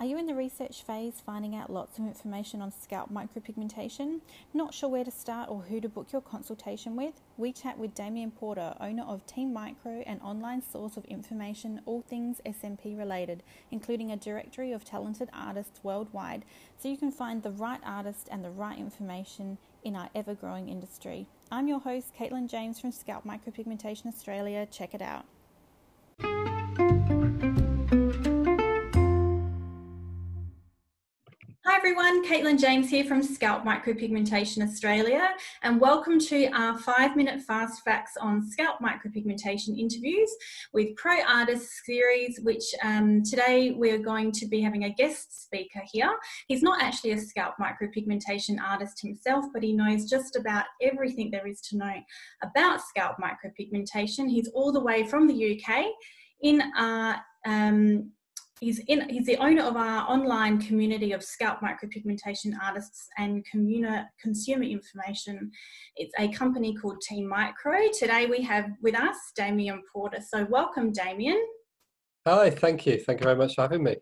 Are you in the research phase finding out lots of information on scalp micropigmentation? Not sure where to start or who to book your consultation with? We chat with Damien Porter, owner of Team Micro, an online source of information all things SMP related, including a directory of talented artists worldwide, so you can find the right artist and the right information in our ever growing industry. I'm your host, Caitlin James from Scalp Micropigmentation Australia. Check it out. Everyone, Caitlin James here from Scalp Micropigmentation Australia, and welcome to our five minute fast facts on scalp micropigmentation interviews with pro artists series. Which um, today we're going to be having a guest speaker here. He's not actually a scalp micropigmentation artist himself, but he knows just about everything there is to know about scalp micropigmentation. He's all the way from the UK in our um, He's, in, he's the owner of our online community of scalp micropigmentation artists and consumer information. It's a company called Team Micro. Today we have with us Damien Porter. So welcome, Damien. Hi, thank you. Thank you very much for having me.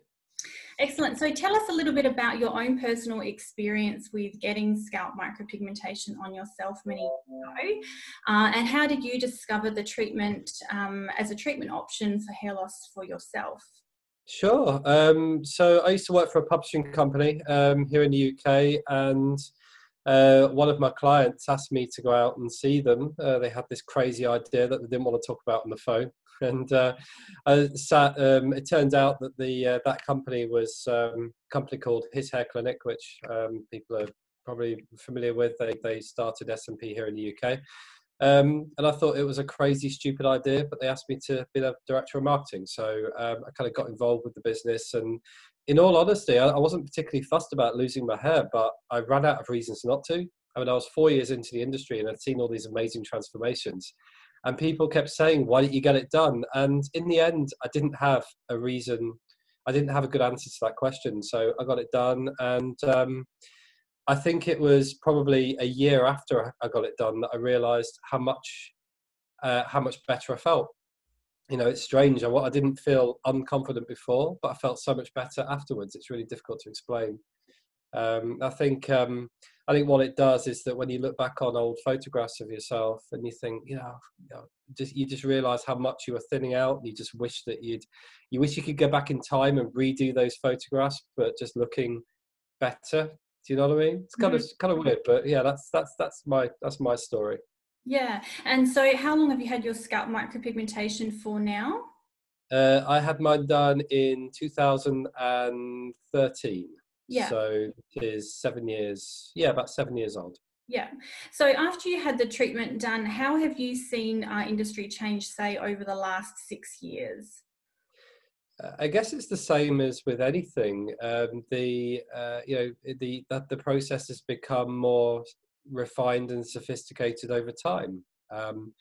Excellent. So tell us a little bit about your own personal experience with getting scalp micropigmentation on yourself many years ago, uh, and how did you discover the treatment um, as a treatment option for hair loss for yourself? Sure. Um, so I used to work for a publishing company um, here in the UK, and uh, one of my clients asked me to go out and see them. Uh, they had this crazy idea that they didn't want to talk about on the phone, and uh, I sat. Um, it turned out that the uh, that company was um, a company called His Hair Clinic, which um, people are probably familiar with. They they started SMP here in the UK. Um, and I thought it was a crazy, stupid idea, but they asked me to be the director of marketing. So um, I kind of got involved with the business. And in all honesty, I, I, wasn't particularly fussed about losing my hair, but I ran out of reasons not to. I mean, I was four years into the industry and I'd seen all these amazing transformations. And people kept saying, why didn't you get it done? And in the end, I didn't have a reason. I didn't have a good answer to that question. So I got it done. And um, I think it was probably a year after I got it done that I realised how much uh, how much better I felt. You know, it's strange. I, I didn't feel unconfident before, but I felt so much better afterwards. It's really difficult to explain. Um, I think um, I think what it does is that when you look back on old photographs of yourself and you think, you know, you know just you just realise how much you were thinning out. And you just wish that you'd you wish you could go back in time and redo those photographs, but just looking better do you know what I mean? It's kind mm-hmm. of kind of weird, but yeah, that's that's that's my that's my story. Yeah, and so how long have you had your scalp micropigmentation for now? Uh, I had mine done in 2013. Yeah. So it is seven years. Yeah, about seven years old. Yeah. So after you had the treatment done, how have you seen our industry change, say, over the last six years? I guess it's the same as with anything. Um, the uh, you know the that the process has become more refined and sophisticated over time. Um,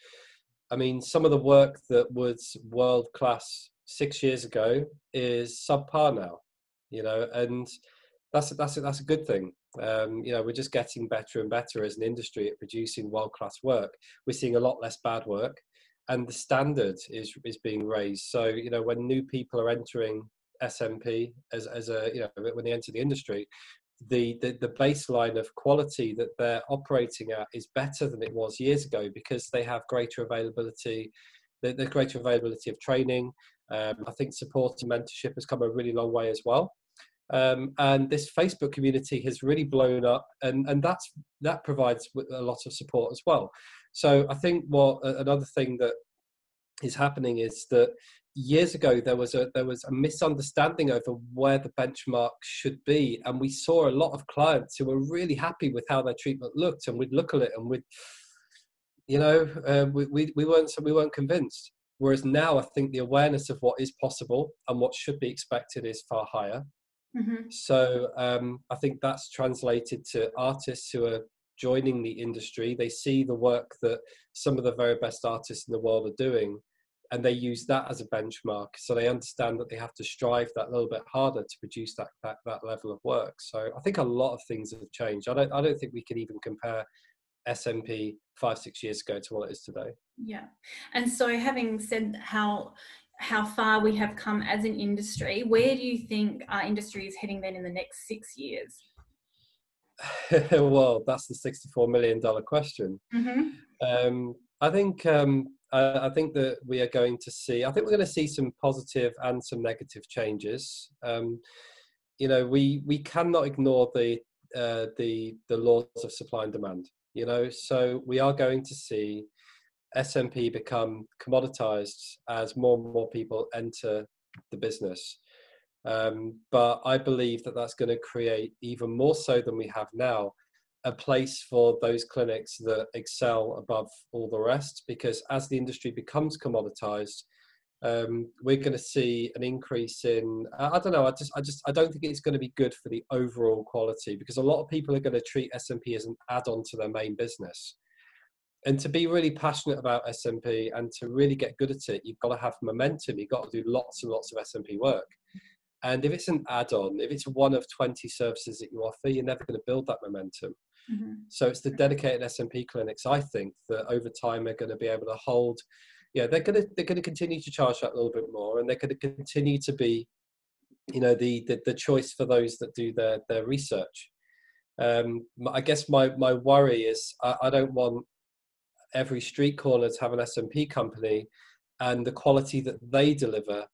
I mean, some of the work that was world class six years ago is subpar now. You know, and that's that's a, that's a good thing. Um, you know, we're just getting better and better as an industry at producing world class work. We're seeing a lot less bad work and the standard is is being raised. So you know when new people are entering SMP as as a you know when they enter the industry, the, the, the baseline of quality that they're operating at is better than it was years ago because they have greater availability, the, the greater availability of training. Um, I think support and mentorship has come a really long way as well. Um, and this Facebook community has really blown up, and and that's that provides a lot of support as well. So I think what another thing that is happening is that years ago there was a there was a misunderstanding over where the benchmark should be and we saw a lot of clients who were really happy with how their treatment looked and we'd look at it and we'd you know uh, we, we, we weren't we weren't convinced whereas now i think the awareness of what is possible and what should be expected is far higher mm-hmm. so um, i think that's translated to artists who are joining the industry. They see the work that some of the very best artists in the world are doing, and they use that as a benchmark. So they understand that they have to strive that little bit harder to produce that that, that level of work. So I think a lot of things have changed. I don't I don't think we can even compare SMP five six years ago to what it is today. Yeah, and so having said how how far we have come as an industry, where do you think our industry is heading then in the next six years? well, that's the sixty-four million dollar question. Mm-hmm. Um, I think um, I, I, think that we are going to see. I think we're going to see some positive and some negative changes. Um, you know, we we cannot ignore the uh, the the laws of supply and demand. You know, so we are going to see SMP become commoditized as more and more people enter the business. Um, but I believe that that's going to create even more so than we have now a place for those clinics that excel above all the rest because as the industry becomes commoditized um, we're going to see an increase in I, don't know i just i just i don't think it's going to be good for the overall quality because a lot of people are going to treat smp as an add-on to their main business. And to be really passionate about smp and to really get good at it you've got to have momentum you've got to do lots and lots of smp work and if it's an add-on if it's one of 20 services that you offer you're never going to build that momentum mm-hmm. so it's the dedicated smp clinics i think that over time are going to be able to hold yeah, they're gonna they're gonna continue to charge that a little bit more, and they're gonna continue to be, you know, the the, the choice for those that do their their research. Um, I guess my my worry is I, I don't want every street corner to have an SMP company, and the quality that they deliver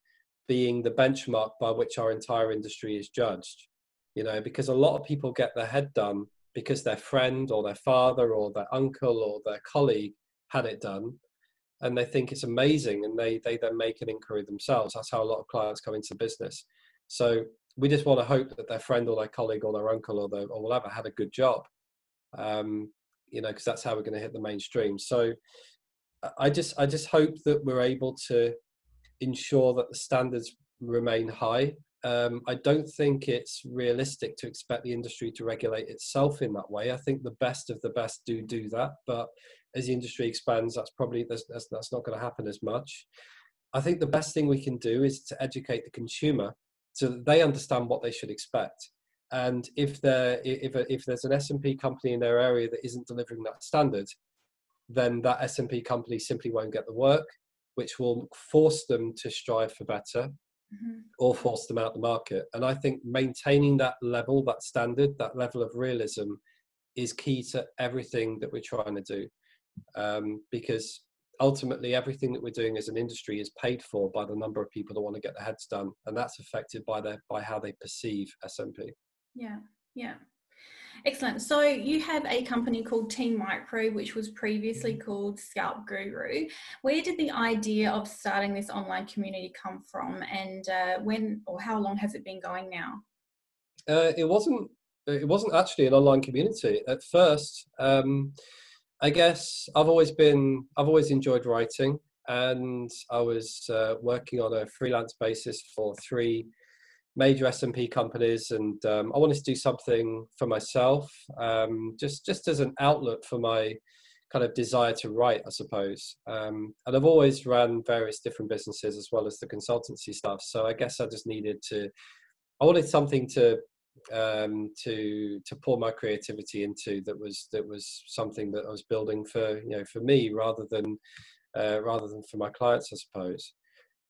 being the benchmark by which our entire industry is judged. You know, because a lot of people get their head done because their friend or their father or their uncle or their colleague had it done and they think it's amazing and they they then make an inquiry themselves that's how a lot of clients come into business so we just want to hope that their friend or their colleague or their uncle or, their, or whatever had a good job um, you know because that's how we're going to hit the mainstream so i just i just hope that we're able to ensure that the standards remain high um, I don't think it's realistic to expect the industry to regulate itself in that way. I think the best of the best do do that, but as the industry expands, that's probably that's, that's, not going to happen as much. I think the best thing we can do is to educate the consumer so that they understand what they should expect. And if there if if there's an SMP company in their area that isn't delivering that standard, then that SMP company simply won't get the work, which will force them to strive for better mm-hmm. or force them out the market. And I think maintaining that level, that standard, that level of realism is key to everything that we're trying to do. Um, because ultimately everything that we're doing as an industry is paid for by the number of people that want to get their heads done and that's affected by their by how they perceive smp yeah yeah Excellent. So you have a company called Team Micro, which was previously called Scalp Guru. Where did the idea of starting this online community come from, and uh, when or how long has it been going now? Uh, it wasn't. It wasn't actually an online community at first. Um, I guess I've always been. I've always enjoyed writing, and I was uh, working on a freelance basis for three major SMP companies, and um, I wanted to do something for myself, um, just just as an outlet for my kind of desire to write, I suppose. Um, and I've always ran various different businesses as well as the consultancy stuff. So I guess I just needed to. I wanted something to um, to to pour my creativity into that was that was something that I was building for you know for me rather than uh, rather than for my clients, I suppose.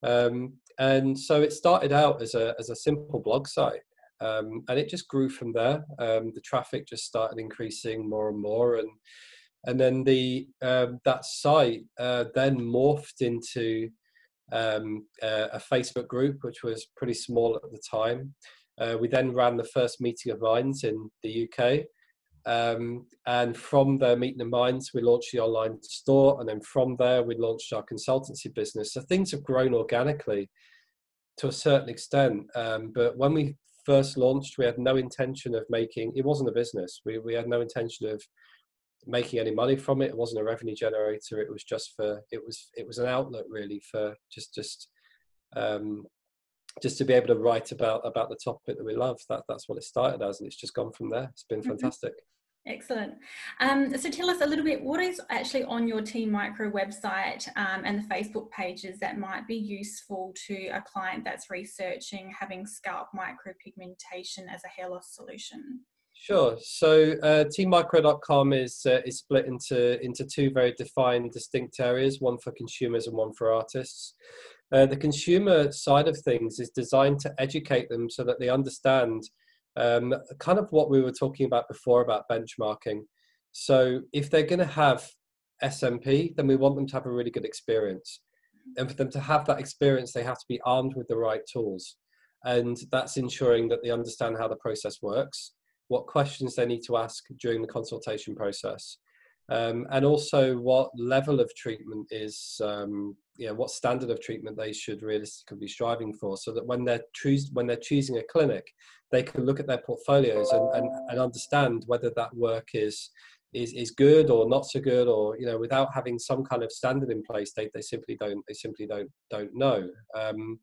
Um, and so it started out as a, as a simple blog site. Um, and it just grew from there. Um, the traffic just started increasing more and more, and and then the um, that site uh, then morphed into um, a, Facebook group, which was pretty small at the time. Uh, we then ran the first meeting of minds in the UK, um, and from there, Meeting of Minds, we launched the online store. And then from there, we launched our consultancy business. So things have grown organically to a certain extent. Um, but when we first launched, we had no intention of making, it wasn't a business. We, we had no intention of making any money from it. It wasn't a revenue generator. It was just for, it was, it was an outlet really for just, just, um, just to be able to write about about the topic that we love that that's what it started as and it's just gone from there it's been mm-hmm. fantastic mm-hmm. Excellent. Um, so tell us a little bit what is actually on your Team Micro website um, and the Facebook pages that might be useful to a client that's researching having scalp micropigmentation as a hair loss solution. Sure. So uh, teammicro.com is uh, is split into into two very defined, distinct areas. One for consumers and one for artists. Uh, the consumer side of things is designed to educate them so that they understand um, kind of what we were talking about before about benchmarking. So if they're going to have SMP, then we want them to have a really good experience. And for them to have that experience, they have to be armed with the right tools. And that's ensuring that they understand how the process works, what questions they need to ask during the consultation process, um, and also what level of treatment is, um, you know, what standard of treatment they should realistically be striving for, so that when they're choos- when they're choosing a clinic, they can look at their portfolios and, and, and understand whether that work is is is good or not so good, or you know, without having some kind of standard in place, they they simply don't they simply don't don't know. Um,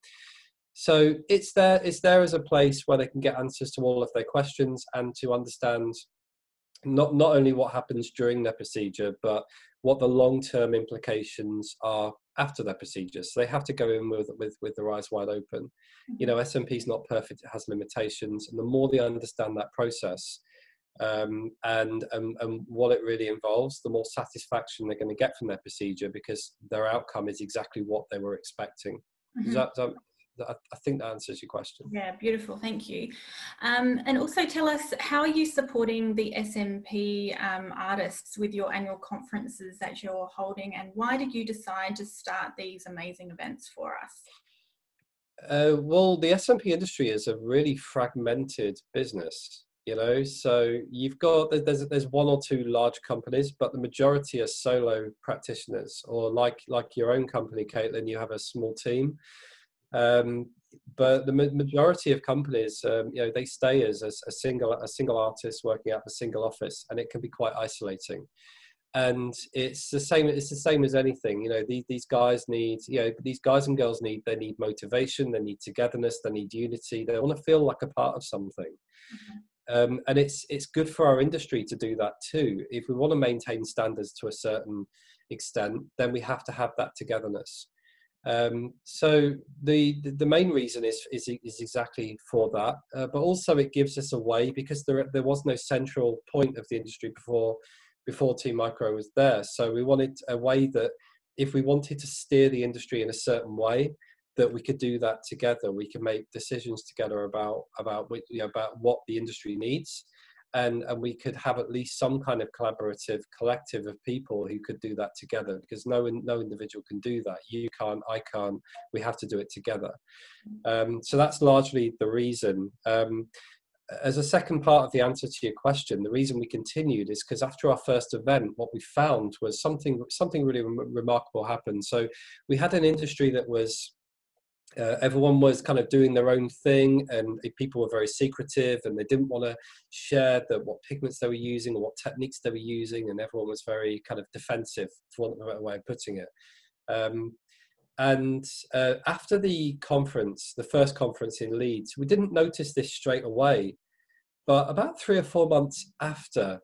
so it's there it's there as a place where they can get answers to all of their questions and to understand not not only what happens during their procedure, but what the long term implications are after their procedure. So they have to go in with with with their eyes wide open. You know, SMP is not perfect; it has limitations, and the more they understand that process. Um, and, and and what it really involves, the more satisfaction they're going to get from their procedure because their outcome is exactly what they were expecting. Mm-hmm. Does, that, does, that, I think that answers your question. Yeah, beautiful. Thank you. Um, and also tell us how are you supporting the SMP um, artists with your annual conferences that you're holding, and why did you decide to start these amazing events for us? Uh, well, the SMP industry is a really fragmented business you know so you've got there's there's one or two large companies but the majority are solo practitioners or like like your own company caitlin you have a small team um, but the majority of companies, um, you know, they stay as a, a, single a single artist working out of a single office, and it can be quite isolating. And it's the same. It's the same as anything. You know, these these guys need, you know, these guys and girls need. They need motivation. They need togetherness. They need unity. They want to feel like a part of something. Mm-hmm. Um, and it's it's good for our industry to do that too. If we want to maintain standards to a certain extent, then we have to have that togetherness. Um, so the the main reason is is, is exactly for that, uh, but also it gives us a way because there there was no central point of the industry before before Team Micro was there. So we wanted a way that if we wanted to steer the industry in a certain way, that we could do that together. We could make decisions together about about you know, about what the industry needs, and and we could have at least some kind of collaborative collective of people who could do that together because no no individual can do that. You can't i can't we have to do it together. Um, so that's largely the reason. Um, as a second part of the answer to your question the reason we continued is because after our first event what we found was something something really remarkable happened. So we had an industry that was uh, everyone was kind of doing their own thing and people were very secretive and they didn't want to share the, what pigments they were using or what techniques they were using and everyone was very kind of defensive for want of a better way of putting it. Um, and uh, after the conference the first conference in leeds we didn't notice this straight away but about three or four months after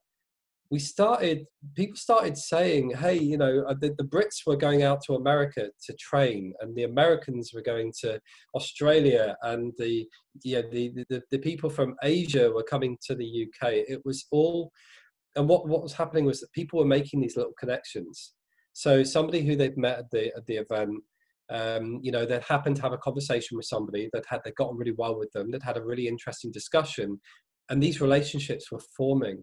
we started people started saying hey you know uh, the, the, brits were going out to america to train and the americans were going to australia and the yeah the, the, the people from asia were coming to the uk it was all and what, what was happening was that people were making these little connections. So somebody who they'd met at the at the event um, you know, they'd happened to have a conversation with somebody that had they'd gotten really well with them, that had a really interesting discussion, and these relationships were forming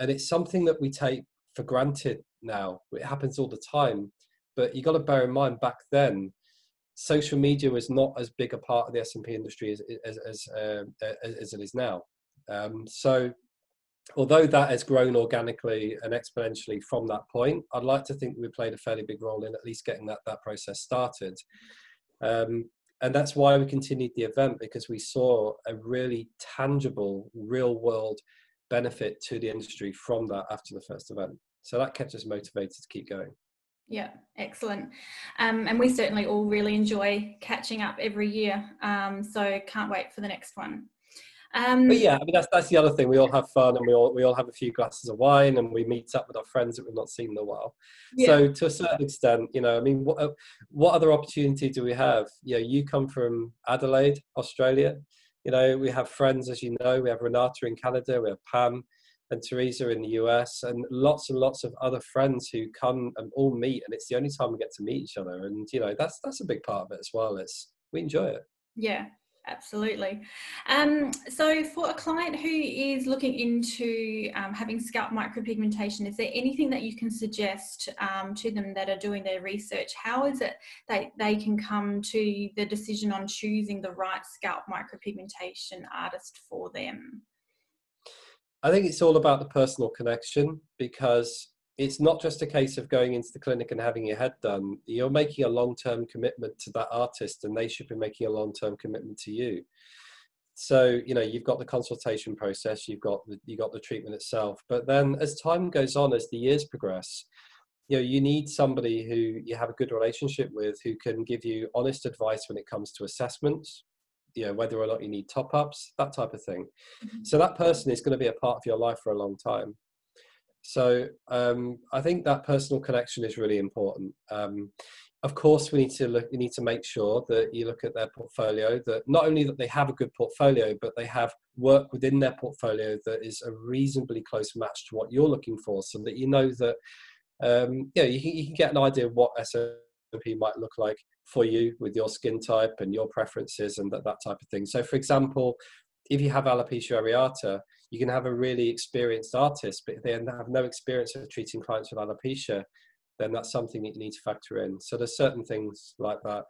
and it's something that we take for granted now. It happens all the time, but you got to bear in mind back then, social media was not as big a part of the SMP industry as as as, uh, as it is now. Um, so, although that has grown organically and exponentially from that point, I'd like to think we played a fairly big role in at least getting that that process started. Um, and that's why we continued the event because we saw a really tangible, real world benefit to the industry from that after the first event. So that kept us motivated to keep going. Yeah, excellent. Um, and we certainly all really enjoy catching up every year. Um, so can't wait for the next one. Um, but yeah, I mean that's that's the other thing. We all have fun and we all we all have a few glasses of wine and we meet up with our friends that we've not seen in a while. Yeah. So to a certain extent, you know, I mean, what uh, what other opportunity do we have? You know, you come from Adelaide, Australia you know, we have friends, as you know, we have Renata in Canada, we have Pam, and Teresa in the US, and lots and lots of other friends who come and all meet, and it's the only time we get to meet each other. And you know, that's that's a big part of it as well. It's we enjoy it. Yeah, absolutely. Um, so, for a client who is looking into um, having scalp micropigmentation, is there anything that you can suggest um, to them that are doing their research? How is it that they can come to the decision on choosing the right scalp micropigmentation artist for them? I think it's all about the personal connection because it's not just a case of going into the clinic and having your head done. You're making a long term commitment to that artist, and they should be making a long term commitment to you. So you know you've got the consultation process, you've got the, you got the treatment itself, but then as time goes on, as the years progress, you know you need somebody who you have a good relationship with, who can give you honest advice when it comes to assessments, you know whether or not you need top ups that type of thing mm-hmm. so that person is going to be a part of your life for a long time so um, i think that personal connection is really important um, of course we need to look You need to make sure that you look at their portfolio that not only that they have a good portfolio but they have work within their portfolio that is a reasonably close match to what you're looking for so that you know that um, yeah you can, you can get an idea of what SMP might look like for you with your skin type and your preferences and that, that type of thing. So, for example, if you have alopecia areata, you can have a really experienced artist, but if they have no experience of treating clients with alopecia, then that's something that you need to factor in. So there's certain things like that.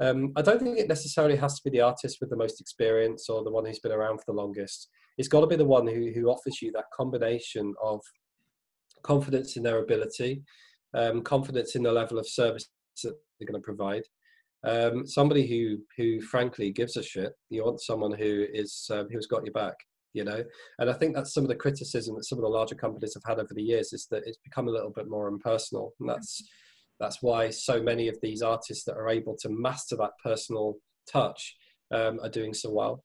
Um, I don't think it necessarily has to be the artist with the most experience or the one who's been around for the longest. It's got to be the one who, who offers you that combination of confidence in their ability, um, confidence in the level of service that they're going to provide, um, somebody who who frankly gives a shit. You want someone who is um, who's got your back, you know. And I think that's some of the criticism that some of the larger companies have had over the years is that it's become a little bit more impersonal, and that's that's why so many of these artists that are able to master that personal touch um, are doing so well.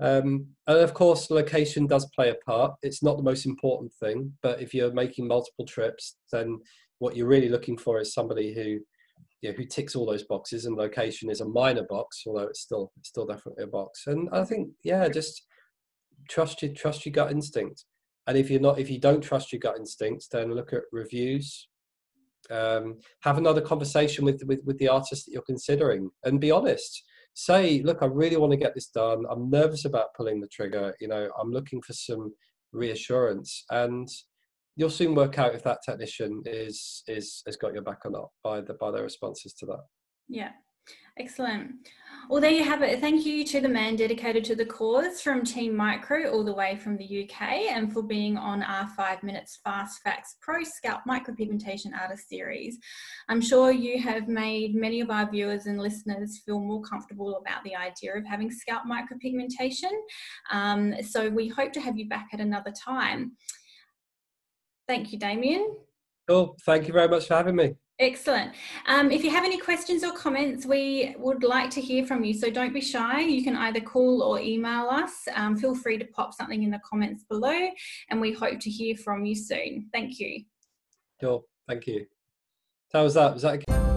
Um, and of course, location does play a part. It's not the most important thing, but if you're making multiple trips, then what you're really looking for is somebody who you know, who ticks all those boxes and location is a minor box although it's still it's still definitely a box and i think yeah just trust your trust your gut instinct. And if you're not if you don't trust your gut instincts then look at reviews. Um, have another conversation with, with with the artist that you're considering and be honest. Say look i really want to get this done. I'm nervous about pulling the trigger. You know i'm looking for some reassurance. And you'll soon work out if that technician is is has got your back or not by the by their responses to that. Yeah. Excellent. Well, there you have it. Thank you to the man dedicated to the cause from Team Micro all the way from the UK and for being on our five minutes fast facts pro scalp micropigmentation artist series. I'm sure you have made many of our viewers and listeners feel more comfortable about the idea of having scalp micropigmentation. Um, so we hope to have you back at another time. Thank you, Damien. Cool. Thank you very much for having me. Excellent. Um, if you have any questions or comments, we would like to hear from you. So don't be shy. You can either call or email us. Um, feel free to pop something in the comments below, and we hope to hear from you soon. Thank you. Cool. Thank you. How was that? Was that?